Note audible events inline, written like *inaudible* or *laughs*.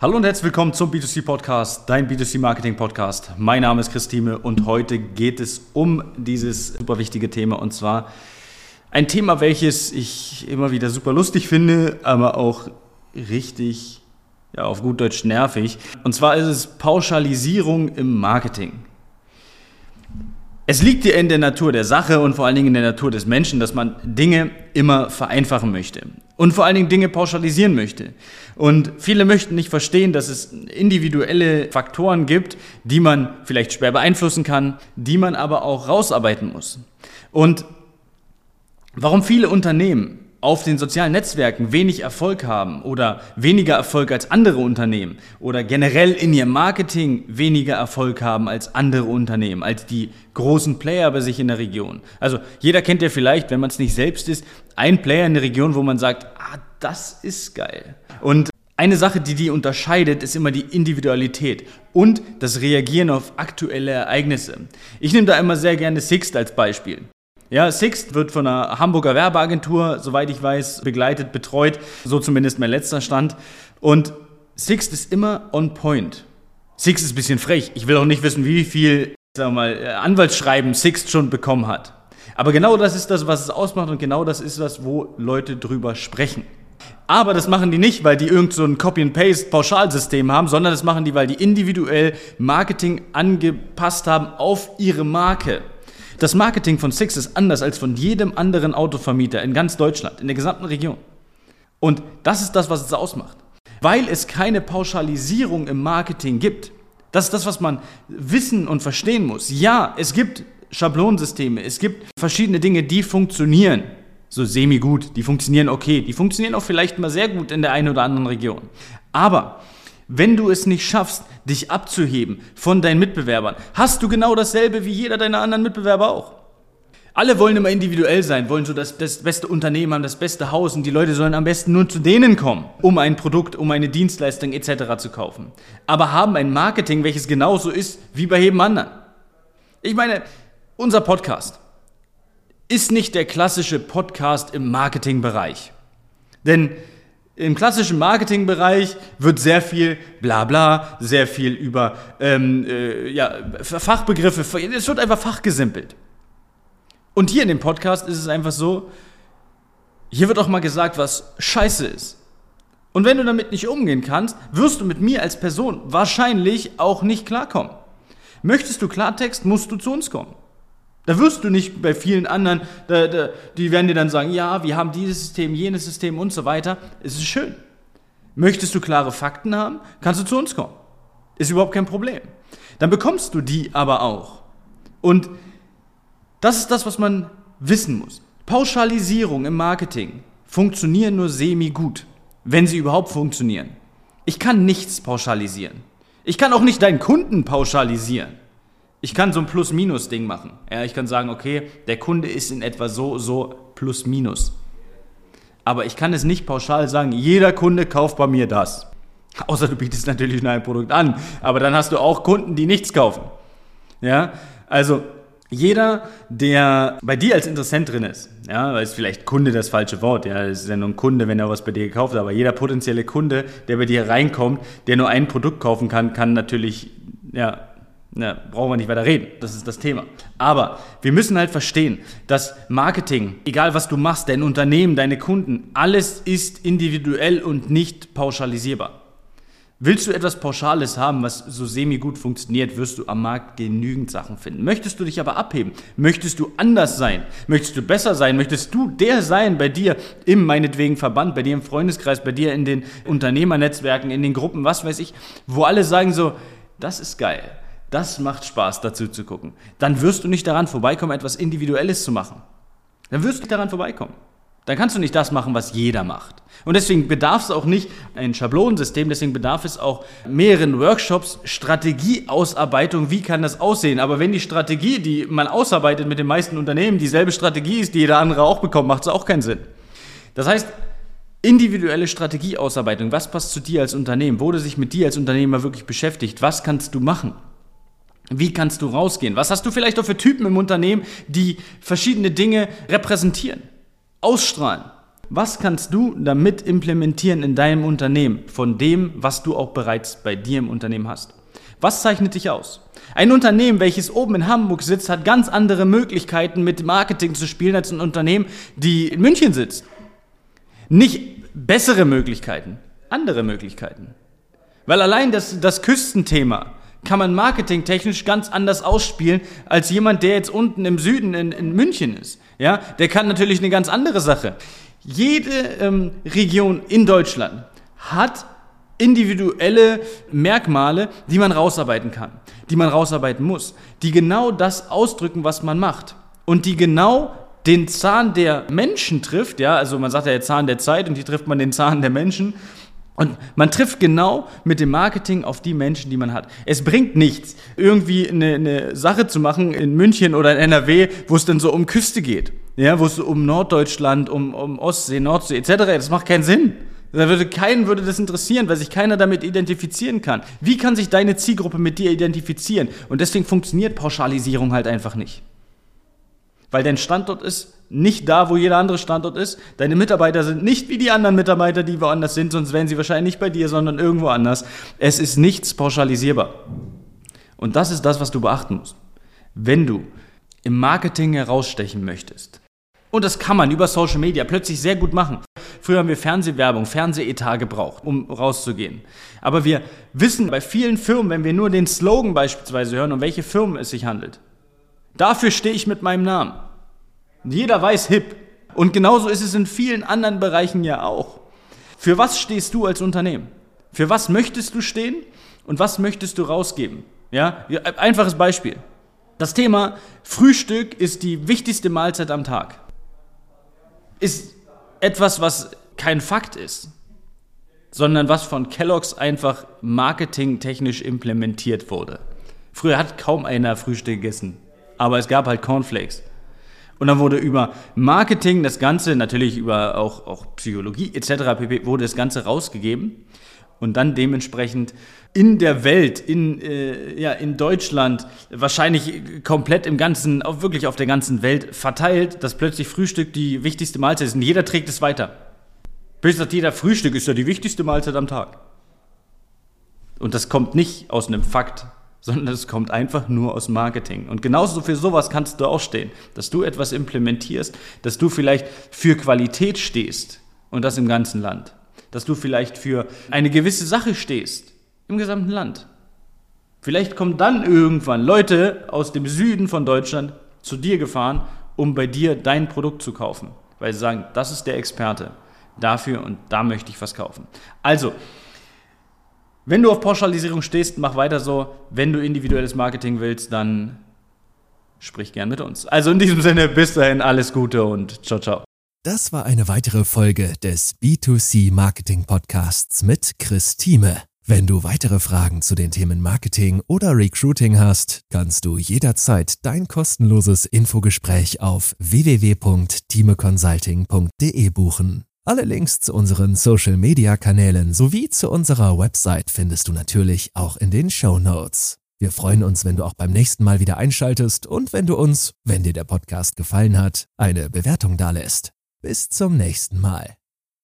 Hallo und herzlich willkommen zum B2C Podcast, dein B2C Marketing Podcast. Mein Name ist Christine und heute geht es um dieses super wichtige Thema und zwar ein Thema, welches ich immer wieder super lustig finde, aber auch richtig, ja, auf gut Deutsch nervig. Und zwar ist es Pauschalisierung im Marketing. Es liegt dir in der Natur der Sache und vor allen Dingen in der Natur des Menschen, dass man Dinge immer vereinfachen möchte und vor allen Dingen Dinge pauschalisieren möchte. Und viele möchten nicht verstehen, dass es individuelle Faktoren gibt, die man vielleicht schwer beeinflussen kann, die man aber auch rausarbeiten muss. Und warum viele Unternehmen auf den sozialen Netzwerken wenig Erfolg haben oder weniger Erfolg als andere Unternehmen oder generell in ihrem Marketing weniger Erfolg haben als andere Unternehmen, als die großen Player bei sich in der Region. Also jeder kennt ja vielleicht, wenn man es nicht selbst ist, einen Player in der Region, wo man sagt, ah, das ist geil. Und eine Sache, die die unterscheidet, ist immer die Individualität und das Reagieren auf aktuelle Ereignisse. Ich nehme da immer sehr gerne Sixt als Beispiel. Ja, Sixt wird von einer Hamburger Werbeagentur, soweit ich weiß, begleitet, betreut. So zumindest mein letzter Stand. Und Sixt ist immer on point. Sixt ist ein bisschen frech. Ich will auch nicht wissen, wie viel sag mal, äh, Anwaltsschreiben Sixt schon bekommen hat. Aber genau das ist das, was es ausmacht und genau das ist das, wo Leute drüber sprechen. Aber das machen die nicht, weil die irgend so ein Copy-and-Paste-Pauschalsystem haben, sondern das machen die, weil die individuell Marketing angepasst haben auf ihre Marke. Das Marketing von Six ist anders als von jedem anderen Autovermieter in ganz Deutschland, in der gesamten Region. Und das ist das, was es ausmacht. Weil es keine Pauschalisierung im Marketing gibt. Das ist das, was man wissen und verstehen muss. Ja, es gibt Schablonensysteme, es gibt verschiedene Dinge, die funktionieren. So semi-gut, die funktionieren okay, die funktionieren auch vielleicht mal sehr gut in der einen oder anderen Region. Aber wenn du es nicht schaffst, dich abzuheben von deinen Mitbewerbern, hast du genau dasselbe wie jeder deiner anderen Mitbewerber auch. Alle wollen immer individuell sein, wollen so das, das beste Unternehmen haben, das beste Haus und die Leute sollen am besten nur zu denen kommen, um ein Produkt, um eine Dienstleistung etc. zu kaufen. Aber haben ein Marketing, welches genauso ist wie bei jedem anderen. Ich meine, unser Podcast ist nicht der klassische Podcast im Marketingbereich. Denn im klassischen Marketingbereich wird sehr viel Blabla, sehr viel über ähm, äh, ja, Fachbegriffe, es wird einfach fachgesimpelt. Und hier in dem Podcast ist es einfach so, hier wird auch mal gesagt, was scheiße ist. Und wenn du damit nicht umgehen kannst, wirst du mit mir als Person wahrscheinlich auch nicht klarkommen. Möchtest du Klartext, musst du zu uns kommen. Da wirst du nicht bei vielen anderen, da, da, die werden dir dann sagen, ja, wir haben dieses System, jenes System und so weiter. Es ist schön. Möchtest du klare Fakten haben, kannst du zu uns kommen. Ist überhaupt kein Problem. Dann bekommst du die aber auch. Und das ist das, was man wissen muss. Pauschalisierung im Marketing funktionieren nur semi-gut, wenn sie überhaupt funktionieren. Ich kann nichts pauschalisieren. Ich kann auch nicht deinen Kunden pauschalisieren. Ich kann so ein Plus-Minus-Ding machen. Ja, ich kann sagen, okay, der Kunde ist in etwa so, so Plus-Minus. Aber ich kann es nicht pauschal sagen, jeder Kunde kauft bei mir das. *laughs* Außer du bietest natürlich nur ein Produkt an. Aber dann hast du auch Kunden, die nichts kaufen. Ja, also jeder, der bei dir als Interessent drin ist, ja, weil es vielleicht Kunde das falsche Wort, ja, es ist ja nur ein Kunde, wenn er was bei dir gekauft hat, aber jeder potenzielle Kunde, der bei dir reinkommt, der nur ein Produkt kaufen kann, kann natürlich, ja, na, brauchen wir nicht weiter reden, das ist das Thema. Aber wir müssen halt verstehen, dass Marketing, egal was du machst, dein Unternehmen, deine Kunden, alles ist individuell und nicht pauschalisierbar. Willst du etwas Pauschales haben, was so semi-gut funktioniert, wirst du am Markt genügend Sachen finden. Möchtest du dich aber abheben? Möchtest du anders sein? Möchtest du besser sein? Möchtest du der sein bei dir im meinetwegen Verband, bei dir im Freundeskreis, bei dir in den Unternehmernetzwerken, in den Gruppen, was weiß ich, wo alle sagen so, das ist geil das macht Spaß, dazu zu gucken. Dann wirst du nicht daran vorbeikommen, etwas Individuelles zu machen. Dann wirst du nicht daran vorbeikommen. Dann kannst du nicht das machen, was jeder macht. Und deswegen bedarf es auch nicht ein Schablonensystem, deswegen bedarf es auch mehreren Workshops, Strategieausarbeitung, wie kann das aussehen. Aber wenn die Strategie, die man ausarbeitet mit den meisten Unternehmen, dieselbe Strategie ist, die jeder andere auch bekommt, macht es auch keinen Sinn. Das heißt, individuelle Strategieausarbeitung, was passt zu dir als Unternehmen, wurde sich mit dir als Unternehmer wirklich beschäftigt, was kannst du machen? Wie kannst du rausgehen? Was hast du vielleicht auch für Typen im Unternehmen, die verschiedene Dinge repräsentieren, ausstrahlen? Was kannst du damit implementieren in deinem Unternehmen von dem, was du auch bereits bei dir im Unternehmen hast? Was zeichnet dich aus? Ein Unternehmen, welches oben in Hamburg sitzt, hat ganz andere Möglichkeiten mit Marketing zu spielen als ein Unternehmen, die in München sitzt. Nicht bessere Möglichkeiten, andere Möglichkeiten. Weil allein das, das Küstenthema kann man marketingtechnisch ganz anders ausspielen als jemand, der jetzt unten im Süden in, in München ist. Ja, der kann natürlich eine ganz andere Sache. Jede ähm, Region in Deutschland hat individuelle Merkmale, die man rausarbeiten kann, die man rausarbeiten muss, die genau das ausdrücken, was man macht und die genau den Zahn der Menschen trifft, ja, also man sagt ja der Zahn der Zeit und hier trifft man den Zahn der Menschen und man trifft genau mit dem Marketing auf die Menschen, die man hat. Es bringt nichts, irgendwie eine, eine, Sache zu machen in München oder in NRW, wo es dann so um Küste geht. Ja, wo es um Norddeutschland, um, um Ostsee, Nordsee etc. Das macht keinen Sinn. Da würde keinen würde das interessieren, weil sich keiner damit identifizieren kann. Wie kann sich deine Zielgruppe mit dir identifizieren? Und deswegen funktioniert Pauschalisierung halt einfach nicht. Weil dein Standort ist nicht da, wo jeder andere Standort ist. Deine Mitarbeiter sind nicht wie die anderen Mitarbeiter, die woanders sind, sonst wären sie wahrscheinlich nicht bei dir, sondern irgendwo anders. Es ist nichts pauschalisierbar. Und das ist das, was du beachten musst. Wenn du im Marketing herausstechen möchtest, und das kann man über Social Media plötzlich sehr gut machen. Früher haben wir Fernsehwerbung, Fernsehetat gebraucht, um rauszugehen. Aber wir wissen bei vielen Firmen, wenn wir nur den Slogan beispielsweise hören, um welche Firmen es sich handelt. Dafür stehe ich mit meinem Namen. Jeder weiß hip. Und genauso ist es in vielen anderen Bereichen ja auch. Für was stehst du als Unternehmen? Für was möchtest du stehen und was möchtest du rausgeben? Ja, einfaches Beispiel. Das Thema Frühstück ist die wichtigste Mahlzeit am Tag. Ist etwas, was kein Fakt ist, sondern was von Kellogg's einfach marketingtechnisch implementiert wurde. Früher hat kaum einer Frühstück gegessen, aber es gab halt Cornflakes. Und dann wurde über Marketing das Ganze, natürlich über auch, auch Psychologie etc. pp. wurde das Ganze rausgegeben und dann dementsprechend in der Welt, in, äh, ja, in Deutschland, wahrscheinlich komplett im ganzen, auch wirklich auf der ganzen Welt verteilt, dass plötzlich Frühstück die wichtigste Mahlzeit ist und jeder trägt es weiter. Bis sagt jeder, Frühstück ist ja die wichtigste Mahlzeit am Tag. Und das kommt nicht aus einem Fakt, sondern es kommt einfach nur aus Marketing. Und genauso für sowas kannst du auch stehen, dass du etwas implementierst, dass du vielleicht für Qualität stehst und das im ganzen Land. Dass du vielleicht für eine gewisse Sache stehst im gesamten Land. Vielleicht kommen dann irgendwann Leute aus dem Süden von Deutschland zu dir gefahren, um bei dir dein Produkt zu kaufen, weil sie sagen, das ist der Experte dafür und da möchte ich was kaufen. Also, wenn du auf Pauschalisierung stehst, mach weiter so. Wenn du individuelles Marketing willst, dann sprich gern mit uns. Also in diesem Sinne, bis dahin, alles Gute und ciao, ciao. Das war eine weitere Folge des B2C Marketing Podcasts mit Chris Thieme. Wenn du weitere Fragen zu den Themen Marketing oder Recruiting hast, kannst du jederzeit dein kostenloses Infogespräch auf www.timeconsulting.de buchen. Alle Links zu unseren Social-Media-Kanälen sowie zu unserer Website findest du natürlich auch in den Show Notes. Wir freuen uns, wenn du auch beim nächsten Mal wieder einschaltest und wenn du uns, wenn dir der Podcast gefallen hat, eine Bewertung dalässt. Bis zum nächsten Mal.